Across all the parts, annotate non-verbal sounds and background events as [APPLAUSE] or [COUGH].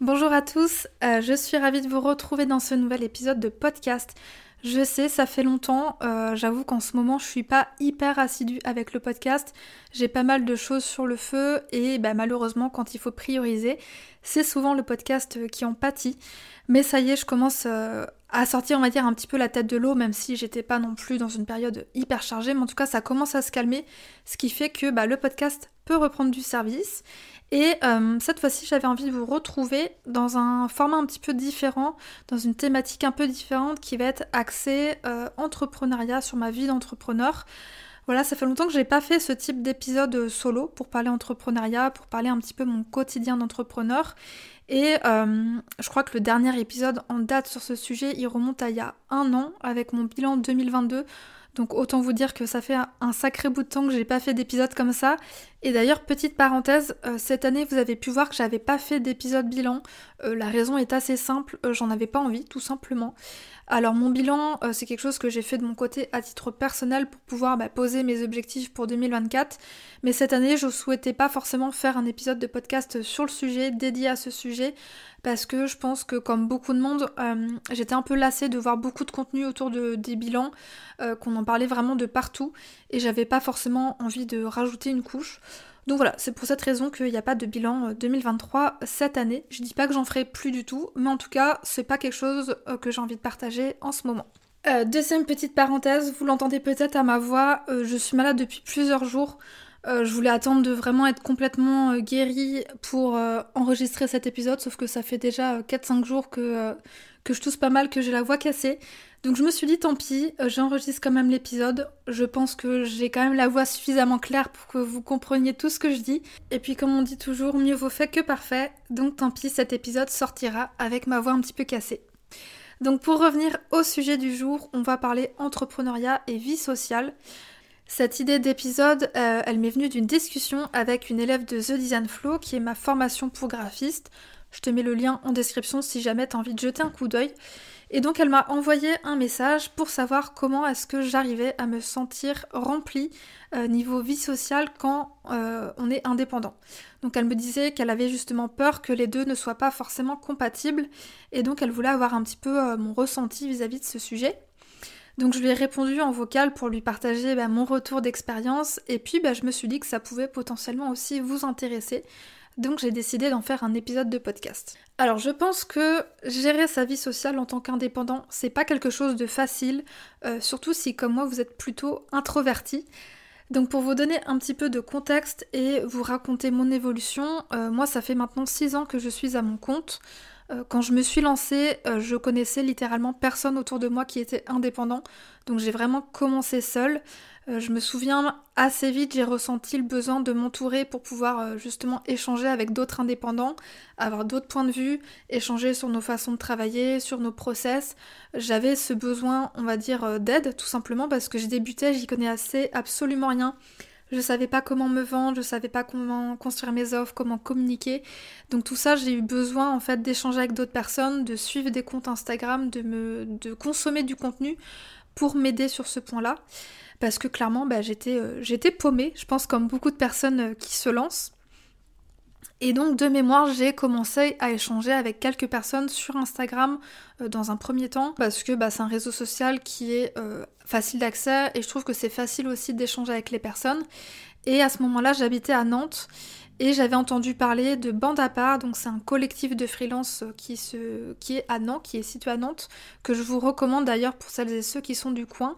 Bonjour à tous, euh, je suis ravie de vous retrouver dans ce nouvel épisode de podcast. Je sais, ça fait longtemps, euh, j'avoue qu'en ce moment je suis pas hyper assidue avec le podcast, j'ai pas mal de choses sur le feu et bah, malheureusement quand il faut prioriser, c'est souvent le podcast euh, qui en pâtit. Mais ça y est, je commence à sortir, on va dire, un petit peu la tête de l'eau, même si j'étais pas non plus dans une période hyper chargée, mais en tout cas ça commence à se calmer, ce qui fait que bah, le podcast peut reprendre du service. Et euh, cette fois-ci, j'avais envie de vous retrouver dans un format un petit peu différent, dans une thématique un peu différente qui va être axée euh, entrepreneuriat sur ma vie d'entrepreneur. Voilà, ça fait longtemps que j'ai pas fait ce type d'épisode solo pour parler entrepreneuriat, pour parler un petit peu mon quotidien d'entrepreneur. Et euh, je crois que le dernier épisode en date sur ce sujet, il remonte à il y a un an avec mon bilan 2022 donc autant vous dire que ça fait un sacré bout de temps que j'ai pas fait d'épisode comme ça. Et d'ailleurs, petite parenthèse, euh, cette année vous avez pu voir que j'avais pas fait d'épisode bilan. Euh, la raison est assez simple, euh, j'en avais pas envie tout simplement. Alors mon bilan, c'est quelque chose que j'ai fait de mon côté à titre personnel pour pouvoir bah, poser mes objectifs pour 2024. Mais cette année, je souhaitais pas forcément faire un épisode de podcast sur le sujet, dédié à ce sujet, parce que je pense que comme beaucoup de monde, j'étais un peu lassée de voir beaucoup de contenu autour de, des bilans, qu'on en parlait vraiment de partout, et j'avais pas forcément envie de rajouter une couche. Donc voilà, c'est pour cette raison qu'il n'y a pas de bilan 2023 euh, cette année. Je dis pas que j'en ferai plus du tout, mais en tout cas, c'est pas quelque chose euh, que j'ai envie de partager en ce moment. Euh, deuxième petite parenthèse, vous l'entendez peut-être à ma voix, je suis malade depuis plusieurs jours. je voulais attendre de vraiment être complètement guérie pour enregistrer cet épisode, sauf que ça fait déjà 4-5 jours que, que je tousse pas mal, que j'ai la voix cassée. Donc je me suis dit tant pis, euh, j'enregistre quand même l'épisode. Je pense que j'ai quand même la voix suffisamment claire pour que vous compreniez tout ce que je dis. Et puis comme on dit toujours, mieux vaut fait que parfait. Donc tant pis, cet épisode sortira avec ma voix un petit peu cassée. Donc pour revenir au sujet du jour, on va parler entrepreneuriat et vie sociale. Cette idée d'épisode, euh, elle m'est venue d'une discussion avec une élève de The Design Flow qui est ma formation pour graphiste. Je te mets le lien en description si jamais tu as envie de jeter un coup d'œil. Et donc elle m'a envoyé un message pour savoir comment est-ce que j'arrivais à me sentir remplie euh, niveau vie sociale quand euh, on est indépendant. Donc elle me disait qu'elle avait justement peur que les deux ne soient pas forcément compatibles et donc elle voulait avoir un petit peu euh, mon ressenti vis-à-vis de ce sujet. Donc je lui ai répondu en vocal pour lui partager bah, mon retour d'expérience et puis bah, je me suis dit que ça pouvait potentiellement aussi vous intéresser donc j'ai décidé d'en faire un épisode de podcast. Alors je pense que gérer sa vie sociale en tant qu'indépendant, c'est pas quelque chose de facile, euh, surtout si comme moi vous êtes plutôt introverti. Donc pour vous donner un petit peu de contexte et vous raconter mon évolution, euh, moi ça fait maintenant 6 ans que je suis à mon compte. Euh, quand je me suis lancée, je connaissais littéralement personne autour de moi qui était indépendant. Donc j'ai vraiment commencé seule. Euh, je me souviens assez vite, j'ai ressenti le besoin de m'entourer pour pouvoir euh, justement échanger avec d'autres indépendants, avoir d'autres points de vue, échanger sur nos façons de travailler, sur nos process. J'avais ce besoin, on va dire, euh, d'aide tout simplement parce que je débutais, j'y connais assez absolument rien. Je savais pas comment me vendre, je savais pas comment construire mes offres, comment communiquer. Donc tout ça, j'ai eu besoin en fait d'échanger avec d'autres personnes, de suivre des comptes Instagram, de me de consommer du contenu pour m'aider sur ce point-là parce que clairement bah, euh, j'étais paumée, je pense comme beaucoup de personnes euh, qui se lancent. Et donc de mémoire, j'ai commencé à échanger avec quelques personnes sur Instagram euh, dans un premier temps, parce que bah, c'est un réseau social qui est facile d'accès et je trouve que c'est facile aussi d'échanger avec les personnes. Et à ce moment-là, j'habitais à Nantes et j'avais entendu parler de Bande à part, donc c'est un collectif de freelance qui, se, qui est à Nantes, qui est situé à Nantes, que je vous recommande d'ailleurs pour celles et ceux qui sont du coin.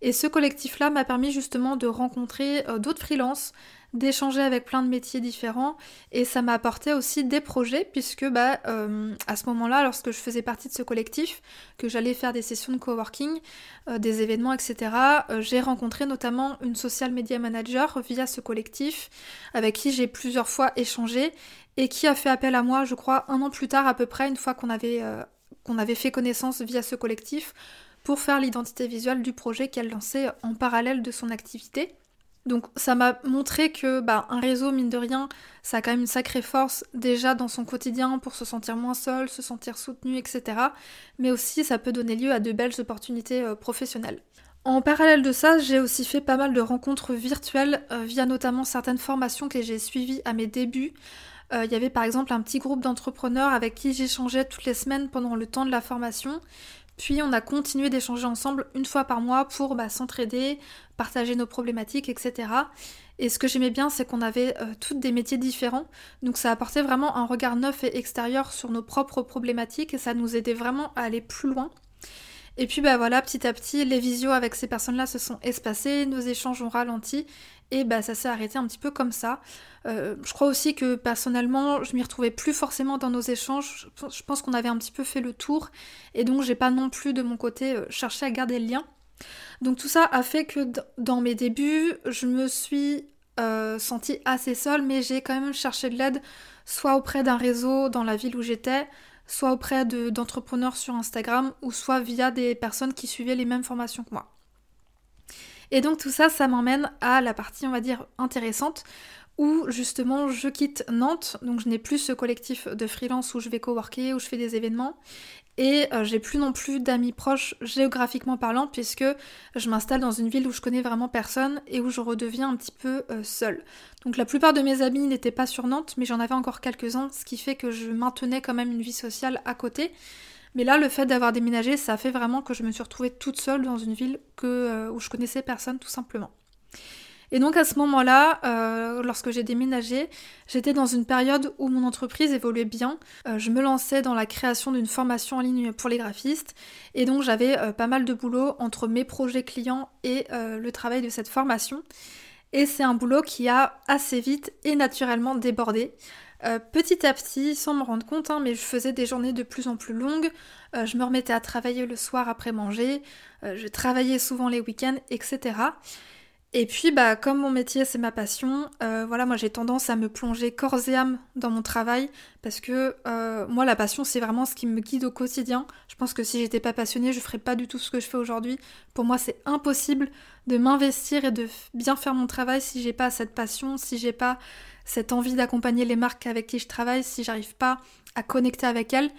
Et ce collectif-là m'a permis justement de rencontrer euh, d'autres freelances, d'échanger avec plein de métiers différents et ça m'a apporté aussi des projets puisque bah, euh, à ce moment-là, lorsque je faisais partie de ce collectif, que j'allais faire des sessions de coworking, euh, des événements, etc., j'ai rencontré notamment une social media manager via ce collectif avec qui j'ai plusieurs fois échangé et qui a fait appel à moi, je crois, un an plus tard à peu près, une fois qu'on avait, qu'on avait fait connaissance via ce collectif pour faire l'identité visuelle du projet qu'elle lançait en parallèle de son activité. Donc ça m'a montré que bah, un réseau, mine de rien, ça a quand même une sacrée force déjà dans son quotidien pour se sentir moins seul, se sentir soutenu, etc. Mais aussi ça peut donner lieu à de belles opportunités euh, professionnelles. En parallèle de ça, j'ai aussi fait pas mal de rencontres virtuelles euh, via notamment certaines formations que j'ai suivies à mes débuts. il y avait par exemple un petit groupe d'entrepreneurs avec qui j'échangeais toutes les semaines pendant le temps de la formation. Puis on a continué d'échanger ensemble une fois par mois pour bah, s'entraider, partager nos problématiques, etc. Et ce que j'aimais bien, c'est qu'on avait euh, toutes des métiers différents, donc ça apportait vraiment un regard neuf et extérieur sur nos propres problématiques et ça nous aidait vraiment à aller plus loin. Et puis bah voilà, petit à petit, les visios avec ces personnes-là se sont espacés, nos échanges ont ralenti et bah ça s'est arrêté un petit peu comme ça. Euh, je crois aussi que personnellement, je m'y retrouvais plus forcément dans nos échanges. Je pense qu'on avait un petit peu fait le tour et donc j'ai pas non plus de mon côté euh, cherché à garder le lien. Donc tout ça a fait que dans mes débuts, je me suis euh, sentie assez seule, mais j'ai quand même cherché de l'aide, soit auprès d'un réseau dans la ville où j'étais, soit auprès d'entrepreneurs sur Instagram, ou soit via des personnes qui suivaient les mêmes formations que moi. Et donc tout ça, ça m'emmène à la partie, on va dire, intéressante, où justement je quitte Nantes, donc je n'ai plus ce collectif de freelance où je vais coworker, où je fais des événements, et euh, j'ai plus non plus d'amis proches géographiquement parlant, puisque je m'installe dans une ville où je connais vraiment personne et où je redeviens un petit peu euh, seule. Donc la plupart de mes amis n'étaient pas sur Nantes, mais j'en avais encore quelques-uns, ce qui fait que je maintenais quand même une vie sociale à côté. Mais là, le fait d'avoir déménagé, ça a fait vraiment que je me suis retrouvée toute seule dans une ville que, euh, où je connaissais personne tout simplement. Et donc à ce moment-là, euh, lorsque j'ai déménagé, j'étais dans une période où mon entreprise évoluait bien. Euh, je me lançais dans la création d'une formation en ligne pour les graphistes. Et donc j'avais pas mal de boulot entre mes projets clients et le travail de cette formation. Et c'est un boulot qui a assez vite et naturellement débordé. Euh, petit à petit, sans me rendre compte, hein, mais je faisais des journées de plus en plus longues, euh, je me remettais à travailler le soir après manger, euh, je travaillais souvent les week-ends, etc. Et puis, bah, comme mon métier c'est ma passion, voilà, moi j'ai tendance à me plonger corps et âme dans mon travail parce que moi la passion c'est vraiment ce qui me guide au quotidien. Je pense que si j'étais pas passionnée, je ferais pas du tout ce que je fais aujourd'hui. Pour moi, c'est impossible de m'investir et de bien faire mon travail si j'ai pas cette passion, si j'ai pas cette envie d'accompagner les marques avec qui je travaille si j'arrive pas à connecter avec elles.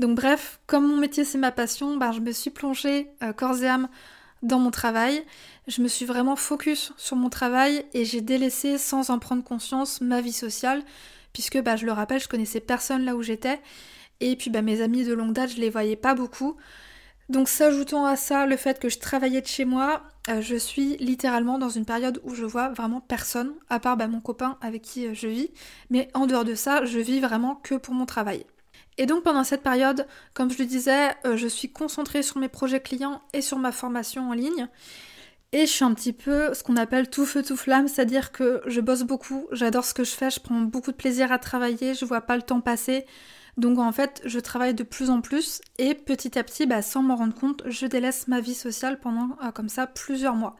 Donc bref, comme mon métier c'est ma passion, bah, je me suis plongée euh, corps et âme dans mon travail. Je me suis vraiment focus sur mon travail et j'ai délaissé sans en prendre conscience ma vie sociale, puisque bah, je le rappelle, je connaissais personne là où j'étais. Et puis bah, mes amis de longue date, je les voyais pas beaucoup. Donc s'ajoutant à ça le fait que je travaillais de chez moi, euh, je suis littéralement dans une période où je vois vraiment personne, à part bah, mon copain avec qui euh, je vis. Mais en dehors de ça, je vis vraiment que pour mon travail. Et donc pendant cette période, comme je le disais, euh, je suis concentrée sur mes projets clients et sur ma formation en ligne. Et je suis un petit peu ce qu'on appelle tout feu tout flamme, c'est-à-dire que je bosse beaucoup, j'adore ce que je fais, je prends beaucoup de plaisir à travailler, je vois pas le temps passer. Donc en fait, je travaille de plus en plus et petit à petit, bah, sans m'en rendre compte, je délaisse ma vie sociale pendant euh, comme ça plusieurs mois.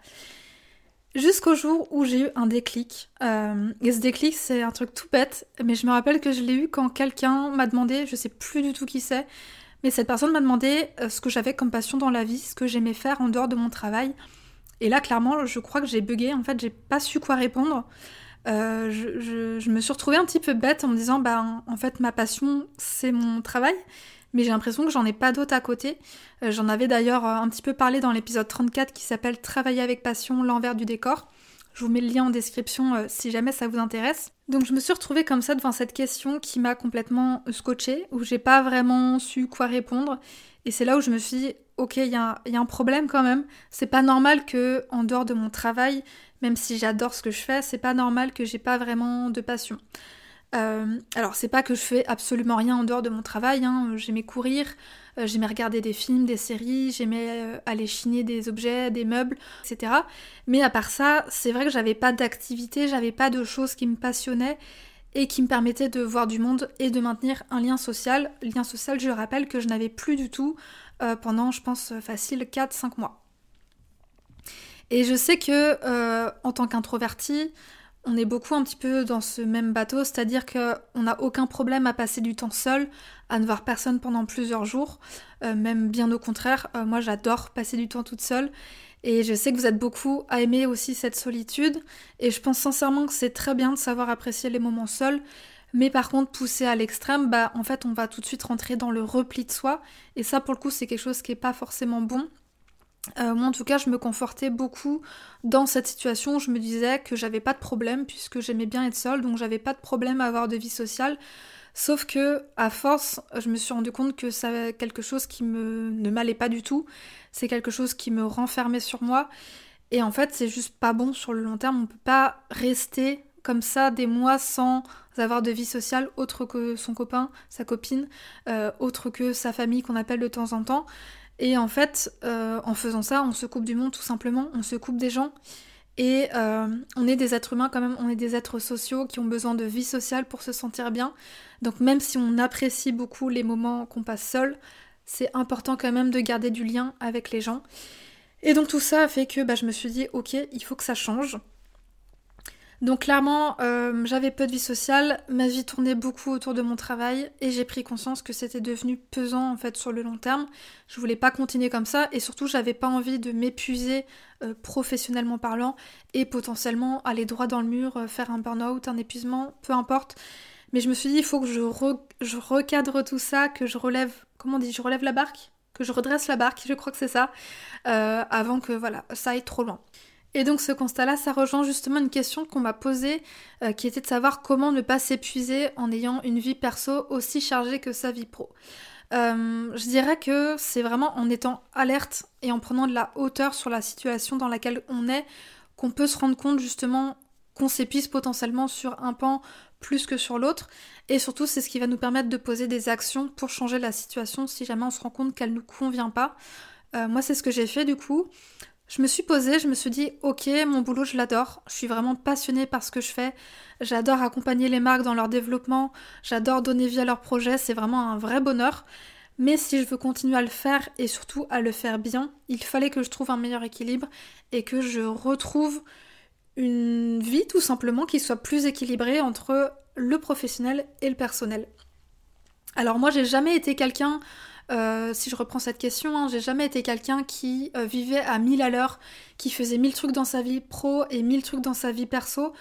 Jusqu'au jour où j'ai eu un déclic. Euh, et ce déclic, c'est un truc tout bête, mais je me rappelle que je l'ai eu quand quelqu'un m'a demandé, je sais plus du tout qui c'est, mais cette personne m'a demandé euh, ce que j'avais comme passion dans la vie, ce que j'aimais faire en dehors de mon travail. Et là, clairement, je crois que j'ai bugué, en fait, j'ai pas su quoi répondre. Euh, je, me suis retrouvée un petit peu bête en me disant, bah, en fait, ma passion, c'est mon travail, mais j'ai l'impression que j'en ai pas d'autre à côté. Euh, j'en avais d'ailleurs euh, un petit peu parlé dans l'épisode 34 qui s'appelle Travailler avec passion, l'envers du décor. Je vous mets le lien en description si jamais ça vous intéresse. Donc je me suis retrouvée comme ça devant cette question qui m'a complètement scotché, où j'ai pas vraiment su quoi répondre. Et c'est là où je me suis dit, ok, il y, y, a un problème quand même. C'est pas normal que, en dehors de mon travail, même si j'adore ce que je fais, c'est pas normal que j'ai pas vraiment de passion. Euh, alors c'est pas que je fais absolument rien en dehors de mon travail, hein. j'aimais courir, euh, j'aimais regarder des films, des séries, j'aimais euh, aller chiner des objets, des meubles, etc. Mais à part ça, c'est vrai que j'avais pas d'activité, j'avais pas de choses qui me passionnaient et qui me permettaient de voir du monde et de maintenir un lien social. Lien social, je rappelle que je n'avais plus du tout pendant, je pense, facile 4-5 mois. Et je sais que en tant qu'introverti, on est beaucoup un petit peu dans ce même bateau, c'est-à-dire qu'on n'a aucun problème à passer du temps seul, à ne voir personne pendant plusieurs jours, euh, même bien au contraire. Euh, moi, j'adore passer du temps toute seule. Et je sais que vous êtes beaucoup à aimer aussi cette solitude. Et je pense sincèrement que c'est très bien de savoir apprécier les moments seuls. Mais par contre, pousser à l'extrême, bah en fait, on va tout de suite rentrer dans le repli de soi. Et ça, pour le coup, c'est quelque chose qui n'est pas forcément bon. Euh, moi en tout cas je me confortais beaucoup dans cette situation, je me disais que j'avais pas de problème puisque j'aimais bien être seule, donc j'avais pas de problème à avoir de vie sociale. Sauf que à force, je me suis rendu compte que ça quelque chose qui me ne m'allait pas du tout. C'est quelque chose qui me renfermait sur moi. Et en fait, c'est juste pas bon sur le long terme. On peut pas rester comme ça des mois sans avoir de vie sociale autre que son copain, sa copine, euh, autre que sa famille qu'on appelle de temps en temps. Et en fait, euh, en faisant ça, on se coupe du monde tout simplement, on se coupe des gens. Et euh, on est des êtres humains quand même, on est des êtres sociaux qui ont besoin de vie sociale pour se sentir bien. Donc même si on apprécie beaucoup les moments qu'on passe seul, c'est important quand même de garder du lien avec les gens. Et donc tout ça a fait que bah, je me suis dit, ok, il faut que ça change. Donc clairement, euh, j'avais peu de vie sociale, ma vie tournait beaucoup autour de mon travail et j'ai pris conscience que c'était devenu pesant en fait sur le long terme. Je voulais pas continuer comme ça et surtout j'avais pas envie de m'épuiser euh, professionnellement parlant et potentiellement aller droit dans le mur, euh, faire un burn-out, un épuisement, peu importe. Mais je me suis dit il faut que je, je recadre tout ça, que je relève, comment on dit, je relève la barque, que je redresse la barque, je crois que c'est ça, avant que voilà ça aille trop loin. Et donc ce constat-là, ça rejoint justement une question qu'on m'a posée, euh, qui était de savoir comment ne pas s'épuiser en ayant une vie perso aussi chargée que sa vie pro. Euh, je dirais que c'est vraiment en étant alerte et en prenant de la hauteur sur la situation dans laquelle on est qu'on peut se rendre compte justement qu'on s'épuise potentiellement sur un pan plus que sur l'autre. Et surtout, c'est ce qui va nous permettre de poser des actions pour changer la situation si jamais on se rend compte qu'elle ne nous convient pas. Euh, moi, c'est ce que j'ai fait du coup. Je me suis posée, je me suis dit, ok, mon boulot, je l'adore. Je suis vraiment passionnée par ce que je fais. J'adore accompagner les marques dans leur développement. J'adore donner vie à leurs projets. C'est vraiment un vrai bonheur. Mais si je veux continuer à le faire et surtout à le faire bien, il fallait que je trouve un meilleur équilibre et que je retrouve une vie tout simplement qui soit plus équilibrée entre le professionnel et le personnel. Alors moi j'ai jamais été quelqu'un euh, si je reprends cette question, hein, j'ai jamais été quelqu'un qui euh, vivait à 1000 à l'heure, qui faisait 1000 trucs dans sa vie pro et 1000 trucs dans sa vie perso,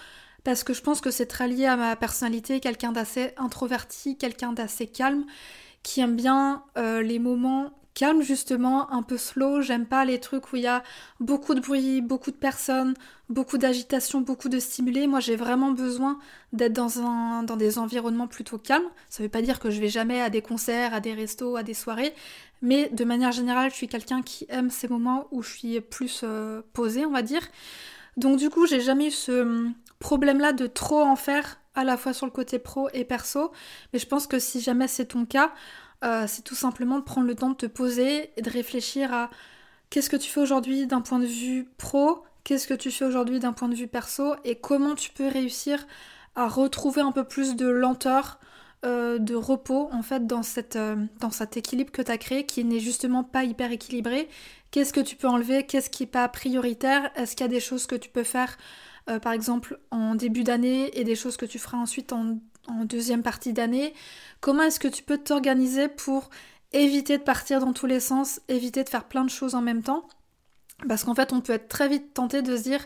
parce que je pense que c'est très lié à ma personnalité, quelqu'un d'assez introverti, quelqu'un d'assez calme, qui aime bien euh, les moments justement, un peu slow. J'aime pas les trucs où il y a beaucoup de bruit, beaucoup de personnes, beaucoup d'agitation, beaucoup de stimulés. Moi j'ai vraiment besoin d'être dans, un, dans des environnements plutôt calmes. Ça veut pas dire que je vais jamais à des concerts, à des restos, à des soirées, mais de manière générale je suis quelqu'un qui aime ces moments où je suis plus euh, posée on va dire. Donc du coup j'ai jamais eu ce hum, problème là de trop en faire à la fois sur le côté pro et perso, mais je pense que si jamais c'est ton cas, euh, c'est tout simplement de prendre le temps de te poser et de réfléchir à qu'est-ce que tu fais aujourd'hui d'un point de vue pro, qu'est-ce que tu fais aujourd'hui d'un point de vue perso et comment tu peux réussir à retrouver un peu plus de lenteur, euh, de repos en fait dans, euh, dans cet équilibre que tu as créé qui n'est justement pas hyper équilibré. Qu'est-ce que tu peux enlever? Qu'est-ce qui n'est pas prioritaire? Est-ce qu'il y a des choses que tu peux faire par exemple en début d'année et des choses que tu feras ensuite en deuxième partie d'année. Comment est-ce que tu peux t'organiser pour éviter de partir dans tous les sens, éviter de faire plein de choses en même temps? Parce qu'en fait, on peut être très vite tenté de se dire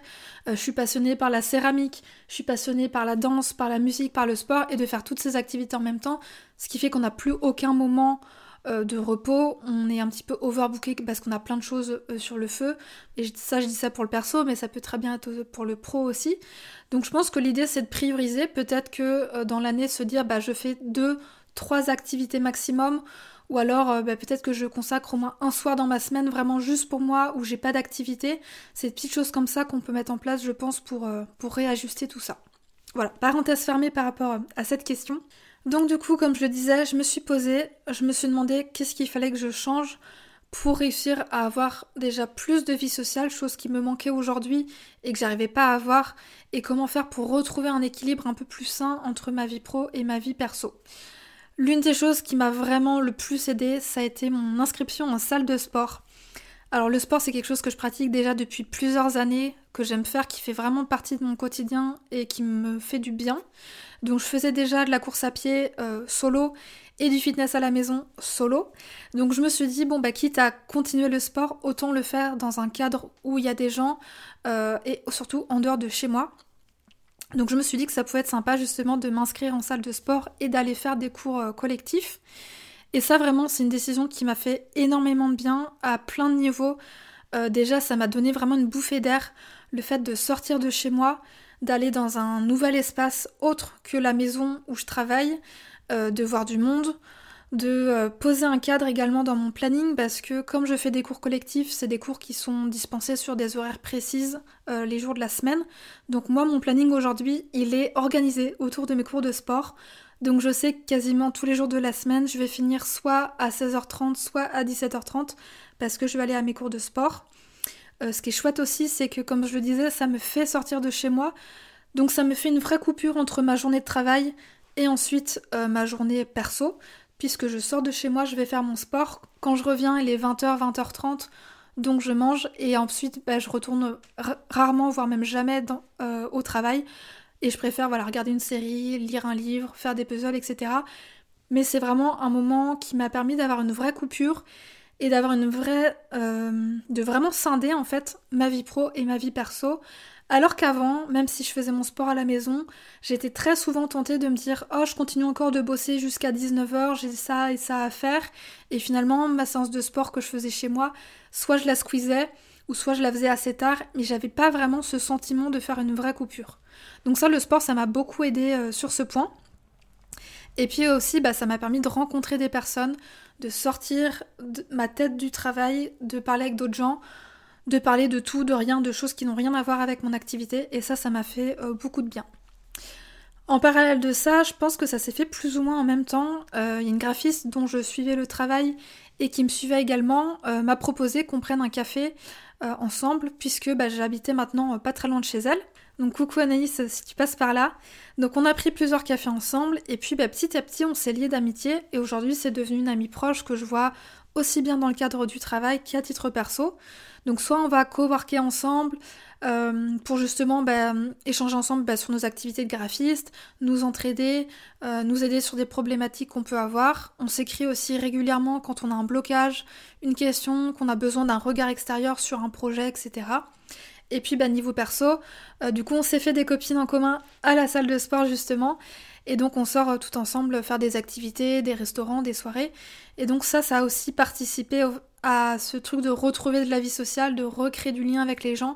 euh, je suis passionné par la céramique, je suis passionné par la danse, par la musique, par le sport, et de faire toutes ces activités en même temps, ce qui fait qu'on n'a plus aucun moment euh, de repos, on est un petit peu overbooké parce qu'on a plein de choses euh, sur le feu. Et ça, je dis ça pour le perso, mais ça peut très bien être pour le pro aussi. Donc je pense que l'idée c'est de prioriser. Peut-être que euh, dans l'année se dire bah je fais deux, trois activités maximum. Ou alors bah, peut-être que je consacre au moins un soir dans ma semaine vraiment juste pour moi où j'ai pas d'activité. C'est des petites choses comme ça qu'on peut mettre en place je pense pour, pour réajuster tout ça. Voilà, parenthèse fermée par rapport à cette question. Donc du coup, comme je le disais, je me suis posée, je me suis demandé qu'est-ce qu'il fallait que je change pour réussir à avoir déjà plus de vie sociale, chose qui me manquait aujourd'hui et que j'arrivais pas à avoir, et comment faire pour retrouver un équilibre un peu plus sain entre ma vie pro et ma vie perso. L'une des choses qui m'a vraiment le plus aidé, ça a été mon inscription en salle de sport. Alors le sport c'est quelque chose que je pratique déjà depuis plusieurs années, que j'aime faire, qui fait vraiment partie de mon quotidien et qui me fait du bien. Donc je faisais déjà de la course à pied euh, solo et du fitness à la maison solo. Donc je me suis dit, bon bah quitte à continuer le sport, autant le faire dans un cadre où il y a des gens euh, et surtout en dehors de chez moi. Donc je me suis dit que ça pouvait être sympa justement de m'inscrire en salle de sport et d'aller faire des cours euh, collectifs. Et ça vraiment c'est une décision qui m'a fait énormément de bien à plein de niveaux. Déjà, ça m'a donné vraiment une bouffée d'air, le fait de sortir de chez moi, d'aller dans un nouvel espace autre que la maison où je travaille, euh, de voir du monde, de euh, poser un cadre également dans mon planning parce que comme je fais des cours collectifs, c'est des cours qui sont dispensés sur des horaires précises les jours de la semaine. Donc moi, mon planning aujourd'hui, il est organisé autour de mes cours de sport. Donc je sais quasiment tous les jours de la semaine, je vais finir soit à 16h30, soit à 17h30 parce que je vais aller à mes cours de sport. Euh, ce qui est chouette aussi, c'est que comme je le disais, ça me fait sortir de chez moi. Donc ça me fait une vraie coupure entre ma journée de travail et ensuite euh, ma journée perso. Puisque je sors de chez moi, je vais faire mon sport. Quand je reviens, il est 20h, 20h30. Donc je mange et ensuite bah, je retourne rarement, voire même jamais euh, au travail. Et je préfère voilà, regarder une série, lire un livre, faire des puzzles, etc. Mais c'est vraiment un moment qui m'a permis d'avoir une vraie coupure et d'avoir une vraie. Euh, de vraiment scinder en fait ma vie pro et ma vie perso. Alors qu'avant, même si je faisais mon sport à la maison, j'étais très souvent tentée de me dire Oh, je continue encore de bosser jusqu'à 19h, j'ai ça et ça à faire. Et finalement, ma séance de sport que je faisais chez moi, soit je la squeezais, ou soit je la faisais assez tard, mais j'avais pas vraiment ce sentiment de faire une vraie coupure. Donc, ça, le sport, ça m'a beaucoup aidé euh, sur ce point. Et puis aussi, bah, ça m'a permis de rencontrer des personnes, de sortir de ma tête du travail, de parler avec d'autres gens, de parler de tout, de rien, de choses qui n'ont rien à voir avec mon activité. Et ça, ça m'a fait euh, beaucoup de bien. En parallèle de ça, je pense que ça s'est fait plus ou moins en même temps. Euh, il y a une graphiste dont je suivais le travail et qui me suivait également euh, m'a proposé qu'on prenne un café ensemble puisque bah, j'habitais maintenant pas très loin de chez elle. Donc coucou Anaïs si tu passes par là. Donc on a pris plusieurs cafés ensemble et puis bah, petit à petit on s'est liés d'amitié et aujourd'hui c'est devenu une amie proche que je vois aussi bien dans le cadre du travail qu'à titre perso. Donc soit on va coworker ensemble euh, pour justement bah, échanger ensemble bah, sur nos activités de graphiste, nous entraider, euh, nous aider sur des problématiques qu'on peut avoir. On s'écrit aussi régulièrement quand on a un blocage, une question, qu'on a besoin d'un regard extérieur sur un projet, etc. Et puis bah, niveau perso, euh, du coup on s'est fait des copines en commun à la salle de sport justement. Et donc on sort euh, tout ensemble faire des activités, des restaurants, des soirées. Et donc ça, ça a aussi participé à ce truc de retrouver de la vie sociale, de recréer du lien avec les gens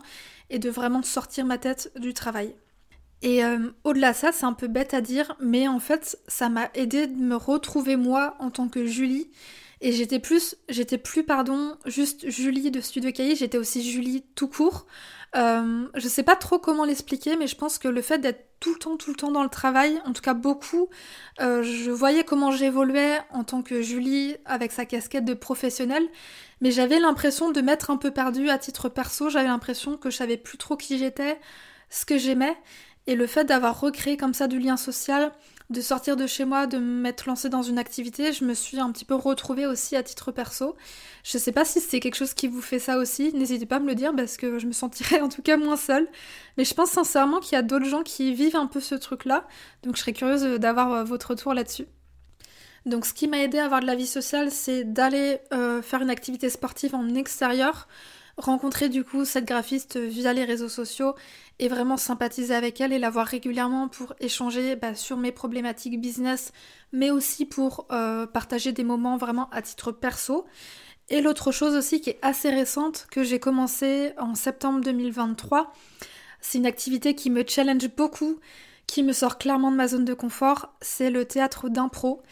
et de vraiment sortir ma tête du travail. Et euh, au-delà de ça, c'est un peu bête à dire, mais en fait, ça m'a aidé de me retrouver moi en tant que Julie et j'étais plus, j'étais plus, pardon, juste Julie de Studio Cahier, j'étais aussi Julie tout court. Euh, je sais pas trop comment l'expliquer, mais je pense que le fait d'être tout le temps, tout le temps dans le travail, en tout cas beaucoup, euh, je voyais comment j'évoluais en tant que Julie avec sa casquette de professionnelle, mais j'avais l'impression de m'être un peu perdue à titre perso, j'avais l'impression que je savais plus trop qui j'étais, ce que j'aimais, et le fait d'avoir recréé comme ça du lien social, de sortir de chez moi, de m'être lancée dans une activité, je me suis un petit peu retrouvée aussi à titre perso. Je sais pas si c'est quelque chose qui vous fait ça aussi, n'hésitez pas à me le dire parce que je me sentirais [LAUGHS] en tout cas moins seule. Mais je pense sincèrement qu'il y a d'autres gens qui vivent un peu ce truc-là, donc je serais curieuse d'avoir euh, votre retour là-dessus. Donc ce qui m'a aidé à avoir de la vie sociale, c'est d'aller euh, faire une activité sportive en extérieur, rencontrer du coup cette graphiste via les réseaux sociaux et vraiment sympathiser avec elle et la voir régulièrement pour échanger bah, sur mes problématiques business, mais aussi pour euh, partager des moments vraiment à titre perso. Et l'autre chose aussi qui est assez récente, que j'ai commencé en septembre 2023, c'est une activité qui me challenge beaucoup, qui me sort clairement de ma zone de confort, c'est le théâtre d'impro.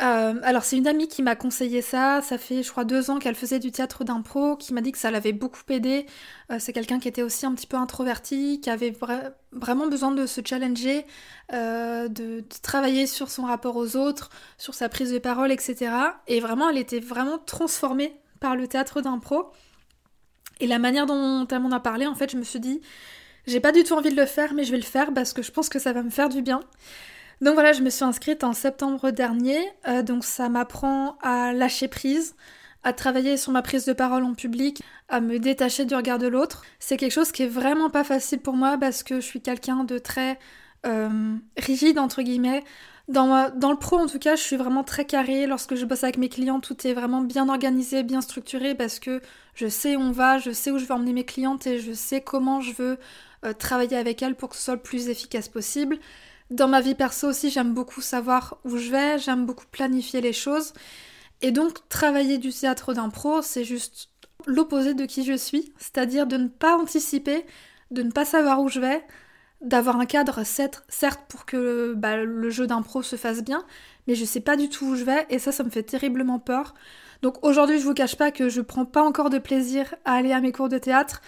Euh, alors c'est une amie qui m'a conseillé ça, ça fait je crois deux ans qu'elle faisait du théâtre d'impro, qui m'a dit que ça l'avait beaucoup aidé. Euh, c'est quelqu'un qui était aussi un petit peu introverti, qui avait vraiment besoin de se challenger, euh, de, de, travailler sur son rapport aux autres, sur sa prise de parole, etc. Et vraiment elle était vraiment transformée par le théâtre d'impro. Et la manière dont elle m'en a parlé, en fait je me suis dit, j'ai pas du tout envie de le faire, mais je vais le faire parce que je pense que ça va me faire du bien. Donc voilà, je me suis inscrite en septembre dernier. Euh, donc ça m'apprend à lâcher prise, à travailler sur ma prise de parole en public, à me détacher du regard de l'autre. C'est quelque chose qui est vraiment pas facile pour moi parce que je suis quelqu'un de très euh, rigide entre guillemets. Dans, le pro en tout cas, je suis vraiment très carré. Lorsque je bosse avec mes clients, tout est vraiment bien organisé, bien structuré parce que je sais où on va, je sais où je veux emmener mes clientes et je sais comment je veux euh, travailler avec elles pour que ce soit le plus efficace possible. Dans ma vie perso aussi, j'aime beaucoup savoir où je vais, j'aime beaucoup planifier les choses. Et donc, travailler du théâtre d'impro, c'est juste l'opposé de qui je suis, c'est-à-dire de ne pas anticiper, de ne pas savoir où je vais, d'avoir un cadre certes, pour que bah, le jeu d'impro se fasse bien, mais je sais pas du tout où je vais et ça, ça me fait terriblement peur. Donc aujourd'hui, je vous cache pas que je prends pas encore de plaisir à aller à mes cours de théâtre,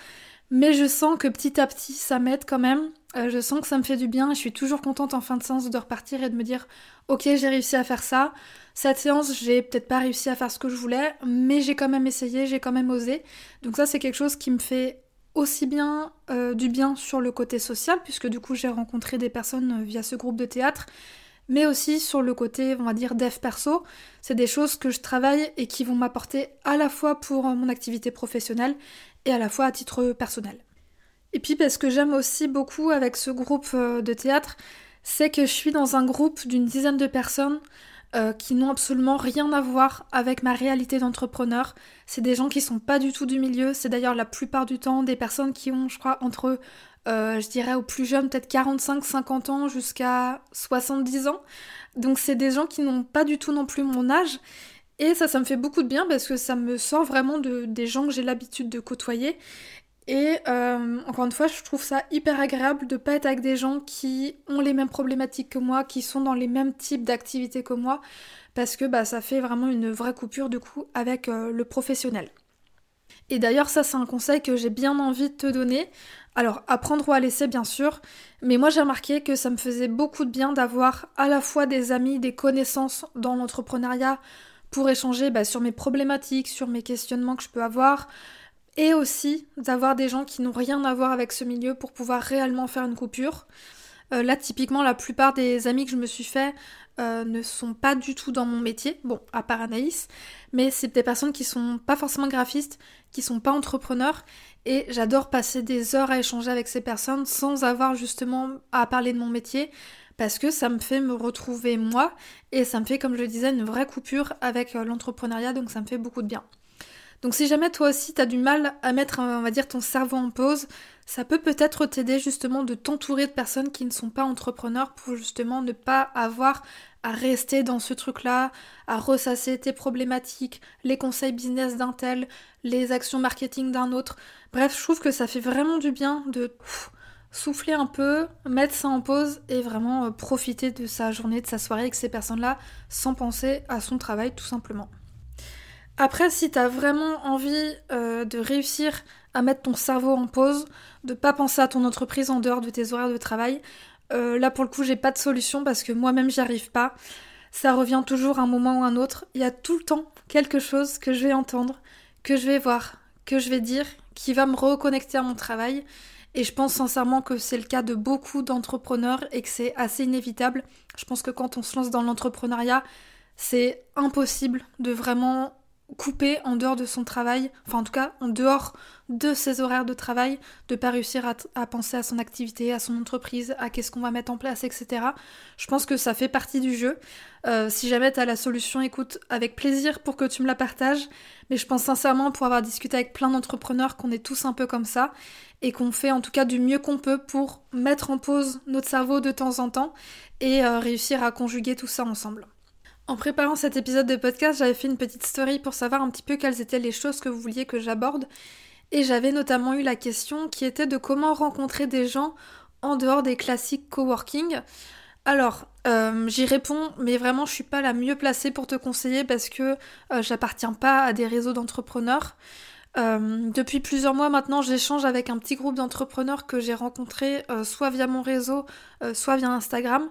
mais je sens que petit à petit, ça m'aide quand même. Euh, je sens que ça me fait du bien. Je suis toujours contente en fin de séance de repartir et de me dire, ok, j'ai réussi à faire ça. Cette séance, j'ai peut-être pas réussi à faire ce que je voulais, mais j'ai quand même essayé, j'ai quand même osé. Donc ça, c'est quelque chose qui me fait aussi bien euh, du bien sur le côté social, puisque du coup j'ai rencontré des personnes euh, via ce groupe de théâtre, mais aussi sur le côté, on va dire, dev perso. C'est des choses que je travaille et qui vont m'apporter à la fois pour mon activité professionnelle et à la fois à titre personnel. Et puis parce que j'aime aussi beaucoup avec ce groupe de théâtre, c'est que je suis dans un groupe d'une dizaine de personnes euh, qui n'ont absolument rien à voir avec ma réalité d'entrepreneur. C'est des gens qui sont pas du tout du milieu. C'est d'ailleurs la plupart du temps des personnes qui ont, je crois, entre, euh, je dirais, au plus jeune, peut-être 45-50 ans jusqu'à 70 ans. Donc c'est des gens qui n'ont pas du tout non plus mon âge. Et ça, ça me fait beaucoup de bien parce que ça me sort vraiment de, des gens que j'ai l'habitude de côtoyer. Et euh, encore une fois, je trouve ça hyper agréable de pas être avec des gens qui ont les mêmes problématiques que moi, qui sont dans les mêmes types d'activités que moi, parce que bah, ça fait vraiment une vraie coupure du coup avec euh, le professionnel. Et d'ailleurs, ça c'est un conseil que j'ai bien envie de te donner. Alors, apprendre ou à laisser bien sûr, mais moi j'ai remarqué que ça me faisait beaucoup de bien d'avoir à la fois des amis, des connaissances dans l'entrepreneuriat pour échanger bah, sur mes problématiques, sur mes questionnements que je peux avoir, et aussi d'avoir des gens qui n'ont rien à voir avec ce milieu pour pouvoir réellement faire une coupure. Euh, là, typiquement, la plupart des amis que je me suis fait euh, ne sont pas du tout dans mon métier, bon, à part Anaïs, mais c'est des personnes qui sont pas forcément graphistes, qui sont pas entrepreneurs, et j'adore passer des heures à échanger avec ces personnes sans avoir justement à parler de mon métier, parce que ça me fait me retrouver moi, et ça me fait, comme je le disais, une vraie coupure avec euh, l'entrepreneuriat, donc ça me fait beaucoup de bien. Donc si jamais toi aussi tu as du mal à mettre, on va dire, ton cerveau en pause, ça peut peut-être t'aider justement de t'entourer de personnes qui ne sont pas entrepreneurs pour justement ne pas avoir à rester dans ce truc-là, à ressasser tes problématiques, les conseils business d'un tel, les actions marketing d'un autre. Bref, je trouve que ça fait vraiment du bien de souffler un peu, mettre ça en pause et vraiment euh, profiter de sa journée, de sa soirée avec ces personnes-là sans penser à son travail tout simplement. Après, si t'as vraiment envie euh, de réussir à mettre ton cerveau en pause, de pas penser à ton entreprise en dehors de tes horaires de travail, euh, là pour le coup j'ai pas de solution parce que moi-même j'y arrive pas. Ça revient toujours un moment ou un autre. Il y a tout le temps quelque chose que je vais entendre, que je vais voir, que je vais dire, qui va me reconnecter à mon travail. Et je pense sincèrement que c'est le cas de beaucoup d'entrepreneurs et que c'est assez inévitable. Je pense que quand on se lance dans l'entrepreneuriat, c'est impossible de vraiment couper en dehors de son travail, enfin en tout cas en dehors de ses horaires de travail, de pas réussir à, penser à son activité, à son entreprise, à qu'est-ce qu'on va mettre en place, etc. Je pense que ça fait partie du jeu. Euh, si jamais tu as la solution, écoute, avec plaisir pour que tu me la partages. Mais je pense sincèrement, pour avoir discuté avec plein d'entrepreneurs, qu'on est tous un peu comme ça et qu'on fait en tout cas du mieux qu'on peut pour mettre en pause notre cerveau de temps en temps et euh, réussir à conjuguer tout ça ensemble. En préparant cet épisode de podcast, j'avais fait une petite story pour savoir un petit peu quelles étaient les choses que vous vouliez que j'aborde. Et j'avais notamment eu la question qui était de comment rencontrer des gens en dehors des classiques coworking. Alors, euh, j'y réponds, mais vraiment, je suis pas la mieux placée pour te conseiller parce que euh, j'appartiens pas à des réseaux d'entrepreneurs. Euh, depuis plusieurs mois maintenant, j'échange avec un petit groupe d'entrepreneurs que j'ai rencontré soit via mon réseau, soit via Instagram,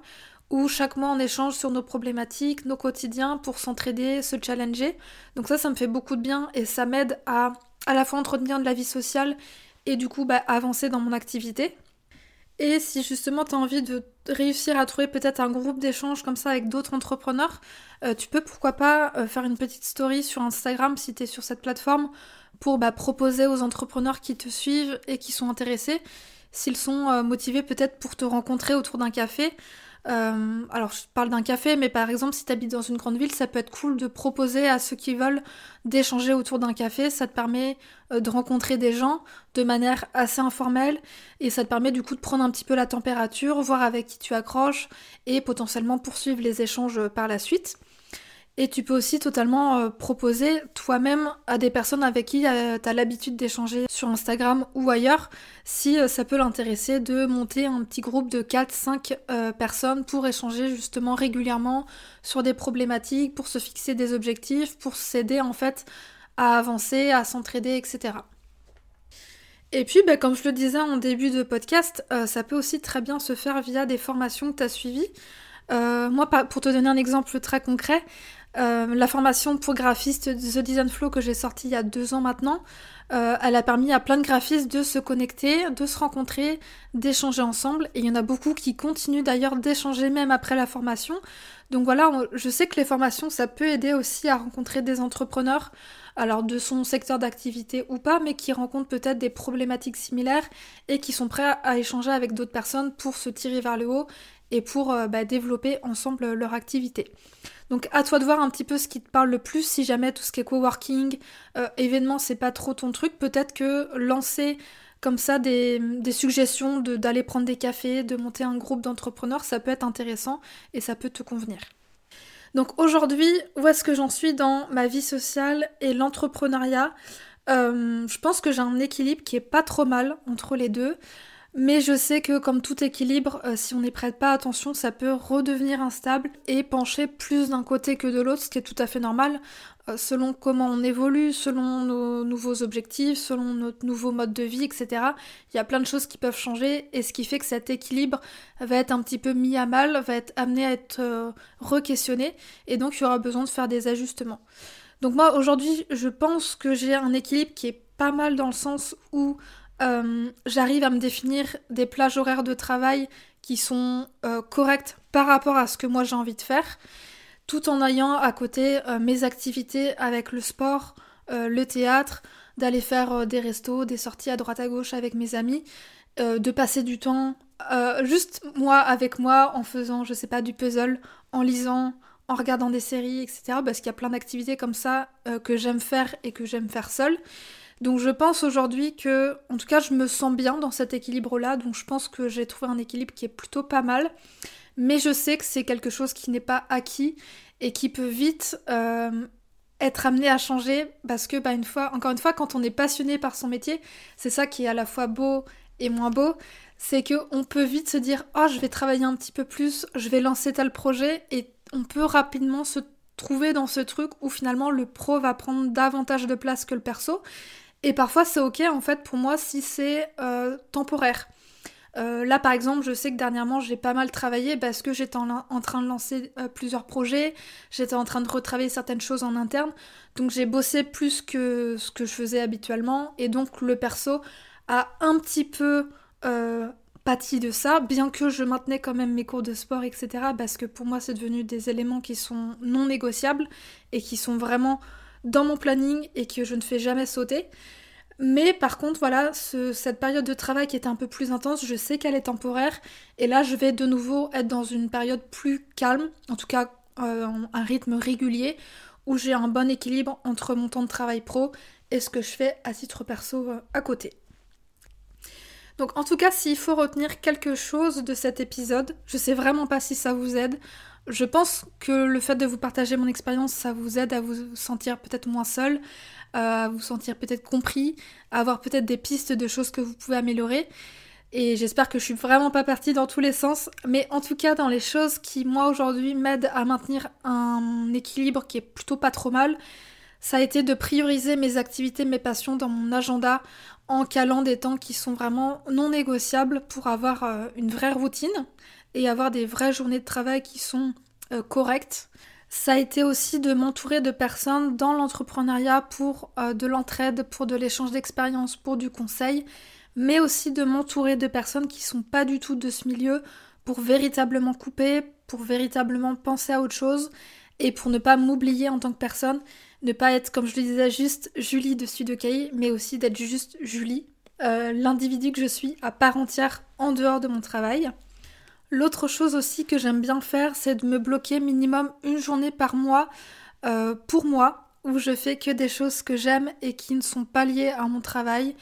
où chaque mois on échange sur nos problématiques, nos quotidiens pour s'entraider, se challenger. Donc ça, ça me fait beaucoup de bien et ça m'aide à à la fois entretenir de la vie sociale et du coup bah, avancer dans mon activité. Et si justement tu as envie de réussir à trouver peut-être un groupe d'échange comme ça avec d'autres entrepreneurs, euh, tu peux pourquoi pas euh, faire une petite story sur Instagram si tu es sur cette plateforme pour bah, proposer aux entrepreneurs qui te suivent et qui sont intéressés, s'ils sont euh, motivés peut-être pour te rencontrer autour d'un café, euh, alors je parle d'un café, mais par exemple si tu habites dans une grande ville, ça peut être cool de proposer à ceux qui veulent d'échanger autour d'un café. Ça te permet euh, de rencontrer des gens de manière assez informelle et ça te permet du coup de prendre un petit peu la température, voir avec qui tu accroches et potentiellement poursuivre les échanges par la suite. Et tu peux aussi totalement euh, proposer toi-même à des personnes avec qui euh, tu as l'habitude d'échanger sur Instagram ou ailleurs, si euh, ça peut l'intéresser de monter un petit groupe de 4-5 personnes pour échanger justement régulièrement sur des problématiques, pour se fixer des objectifs, pour s'aider en fait à avancer, à s'entraider, etc. Et puis, bah, comme je le disais en début de podcast, ça peut aussi très bien se faire via des formations que tu as suivies. moi, pour te donner un exemple très concret, euh, la formation pour graphiste The Design Flow que j'ai sortie il y a deux ans maintenant, euh, elle a permis à plein de graphistes de se connecter, de se rencontrer, d'échanger ensemble. Et il y en a beaucoup qui continuent d'ailleurs d'échanger même après la formation. Donc voilà, je sais que les formations, ça peut aider aussi à rencontrer des entrepreneurs, alors de son secteur d'activité ou pas, mais qui rencontrent peut-être des problématiques similaires et qui sont prêts à échanger avec d'autres personnes pour se tirer vers le haut et pour euh, bah, développer ensemble leur activité. Donc à toi de voir un petit peu ce qui te parle le plus, si jamais tout ce qui est coworking, euh, événement, c'est pas trop ton truc, peut-être que lancer comme ça des, suggestions d'aller prendre des cafés, de monter un groupe d'entrepreneurs, ça peut être intéressant et ça peut te convenir. Donc aujourd'hui, où est-ce que j'en suis dans ma vie sociale et l'entrepreneuriat? Euh, Je pense que j'ai un équilibre qui est pas trop mal entre les deux. Mais je sais que comme tout équilibre, euh, si on n'y prête pas attention, ça peut redevenir instable et pencher plus d'un côté que de l'autre, ce qui est tout à fait normal, euh, selon comment on évolue, selon nos nouveaux objectifs, selon notre nouveau mode de vie, etc. Il y a plein de choses qui peuvent changer et ce qui fait que cet équilibre va être un petit peu mis à mal, va être amené à être euh, re-questionné et donc il y aura besoin de faire des ajustements. Donc moi aujourd'hui je pense que j'ai un équilibre qui est pas mal dans le sens où euh, j'arrive à me définir des plages horaires de travail qui sont euh, correctes par rapport à ce que moi j'ai envie de faire, tout en ayant à côté euh, mes activités avec le sport, le théâtre, d'aller faire des restos, des sorties à droite à gauche avec mes amis, de passer du temps juste moi avec moi en faisant, je sais pas, du puzzle, en lisant, en regardant des séries, etc. Parce qu'il y a plein d'activités comme ça que j'aime faire et que j'aime faire seule. Donc je pense aujourd'hui que, en tout cas, je me sens bien dans cet équilibre-là, donc je pense que j'ai trouvé un équilibre qui est plutôt pas mal. Mais je sais que c'est quelque chose qui n'est pas acquis et qui peut vite euh, être amené à changer parce que, bah, une fois, encore une fois, quand on est passionné par son métier, c'est ça qui est à la fois beau et moins beau, c'est que on peut vite se dire oh je vais travailler un petit peu plus, je vais lancer tel projet et on peut rapidement se trouver dans ce truc où finalement le pro va prendre davantage de place que le perso et parfois c'est ok en fait pour moi si c'est euh, temporaire. Euh, là par exemple je sais que dernièrement j'ai pas mal travaillé parce que j'étais en, train de lancer euh, plusieurs projets, j'étais en train de retravailler certaines choses en interne, donc j'ai bossé plus que ce que je faisais habituellement et donc le perso a un petit peu pâti de ça, bien que je maintenais quand même mes cours de sport, etc. Parce que pour moi c'est devenu des éléments qui sont non négociables et qui sont vraiment dans mon planning et que je ne fais jamais sauter. Mais par contre, voilà, cette période de travail qui était un peu plus intense, je sais qu'elle est temporaire. Et là, je vais de nouveau être dans une période plus calme, en tout cas euh, un rythme régulier, où j'ai un bon équilibre entre mon temps de travail pro et ce que je fais à titre perso euh, à côté. Donc en tout cas, s'il faut retenir quelque chose de cet épisode, je sais vraiment pas si ça vous aide. Je pense que le fait de vous partager mon expérience, ça vous aide à vous sentir peut-être moins seul, à vous sentir peut-être compris, à avoir peut-être des pistes de choses que vous pouvez améliorer. Et j'espère que je suis vraiment pas partie dans tous les sens, mais en tout cas dans les choses qui moi aujourd'hui m'aident à maintenir un équilibre qui est plutôt pas trop mal, ça a été de prioriser mes activités, mes passions dans mon agenda en calant des temps qui sont vraiment non négociables pour avoir euh, une vraie routine et avoir des vraies journées de travail qui sont euh, correctes. Ça a été aussi de m'entourer de personnes dans l'entrepreneuriat pour euh, de l'entraide, pour de l'échange d'expérience, pour du conseil, mais aussi de m'entourer de personnes qui sont pas du tout de ce milieu pour véritablement couper, pour véritablement penser à autre chose et pour ne pas m'oublier en tant que personne, ne pas être, comme je le disais, juste Julie dessus de Cahier, mais aussi d'être juste Julie, euh, l'individu que je suis à part entière en dehors de mon travail. L'autre chose aussi que j'aime bien faire, c'est de me bloquer minimum une journée par mois euh, pour moi, où je fais que des choses que j'aime et qui ne sont pas liées à mon travail.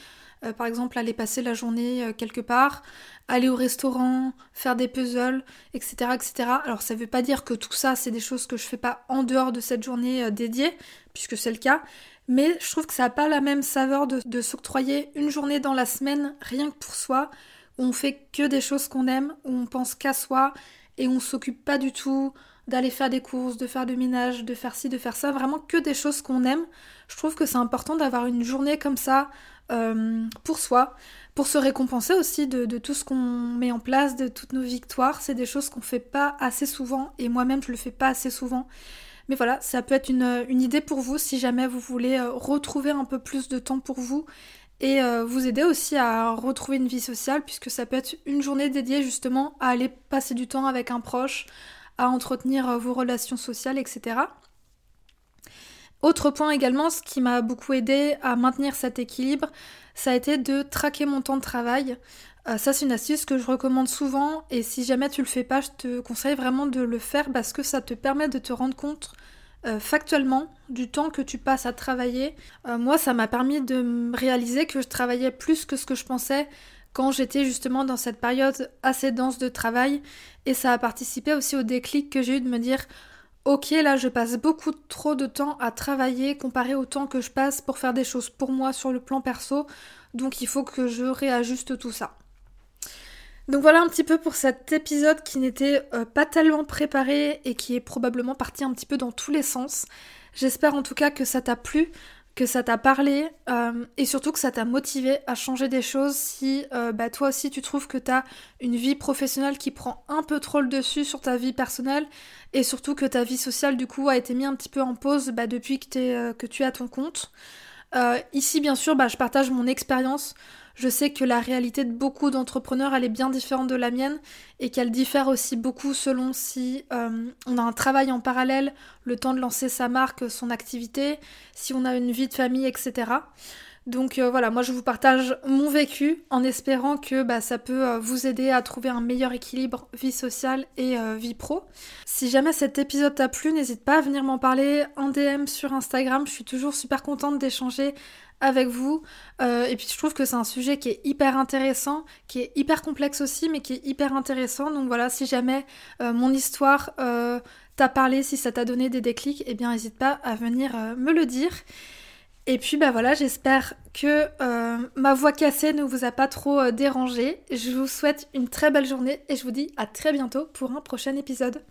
Par exemple aller passer la journée quelque part, aller au restaurant, faire des puzzles, etc., etc. Alors ça veut pas dire que tout ça c'est des choses que je fais pas en dehors de cette journée dédiée, puisque c'est le cas, mais je trouve que ça n'a pas la même saveur de, s'octroyer une journée dans la semaine rien que pour soi, où on fait que des choses qu'on aime, où on pense qu'à soi et on s'occupe pas du tout d'aller faire des courses, de faire du ménage, de faire ci, de faire ça, vraiment que des choses qu'on aime. Je trouve que c'est important d'avoir une journée comme ça euh, pour soi, pour se récompenser aussi de, tout ce qu'on met en place, de toutes nos victoires. C'est des choses qu'on fait pas assez souvent et moi-même je le fais pas assez souvent. Mais voilà, ça peut être une, idée pour vous si jamais vous voulez euh, retrouver un peu plus de temps pour vous et euh, vous aider aussi à retrouver une vie sociale puisque ça peut être une journée dédiée justement à aller passer du temps avec un proche, à entretenir vos relations sociales, etc. Autre point également, ce qui m'a beaucoup aidé à maintenir cet équilibre, ça a été de traquer mon temps de travail. Euh, ça, c'est une astuce que je recommande souvent et si jamais tu le fais pas, je te conseille vraiment de le faire parce que ça te permet de te rendre compte euh, factuellement du temps que tu passes à travailler. Euh, moi, ça m'a permis de réaliser que je travaillais plus que ce que je pensais quand j'étais justement dans cette période assez dense de travail et ça a participé aussi au déclic que j'ai eu de me dire Ok, là je passe beaucoup trop de temps à travailler comparé au temps que je passe pour faire des choses pour moi sur le plan perso, donc il faut que je réajuste tout ça. Donc voilà un petit peu pour cet épisode qui n'était euh, pas tellement préparé et qui est probablement parti un petit peu dans tous les sens. J'espère en tout cas que ça t'a plu, que ça t'a parlé euh, et surtout que ça t'a motivé à changer des choses si euh, bah, toi aussi tu trouves que t'as une vie professionnelle qui prend un peu trop le dessus sur ta vie personnelle et surtout que ta vie sociale du coup a été mise un petit peu en pause bah, depuis que, que tu es à ton compte. ici bien sûr bah, je partage mon expérience je sais que la réalité de beaucoup d'entrepreneurs, elle est bien différente de la mienne et qu'elle diffère aussi beaucoup selon si euh, on a un travail en parallèle, le temps de lancer sa marque, son activité, si on a une vie de famille, etc. Donc euh, voilà, moi je vous partage mon vécu en espérant que bah, ça peut euh, vous aider à trouver un meilleur équilibre vie sociale et vie pro. Si jamais cet épisode t'a plu, n'hésite pas à venir m'en parler en DM sur Instagram. Je suis toujours super contente d'échanger avec vous. Euh, et puis je trouve que c'est un sujet qui est hyper intéressant, qui est hyper complexe aussi, mais qui est hyper intéressant. Donc voilà, si jamais euh, mon histoire euh, t'a parlé, si ça t'a donné des déclics, eh bien n'hésite pas à venir me le dire. Et puis bah voilà, j'espère que ma voix cassée ne vous a pas trop dérangé. Je vous souhaite une très belle journée et je vous dis à très bientôt pour un prochain épisode.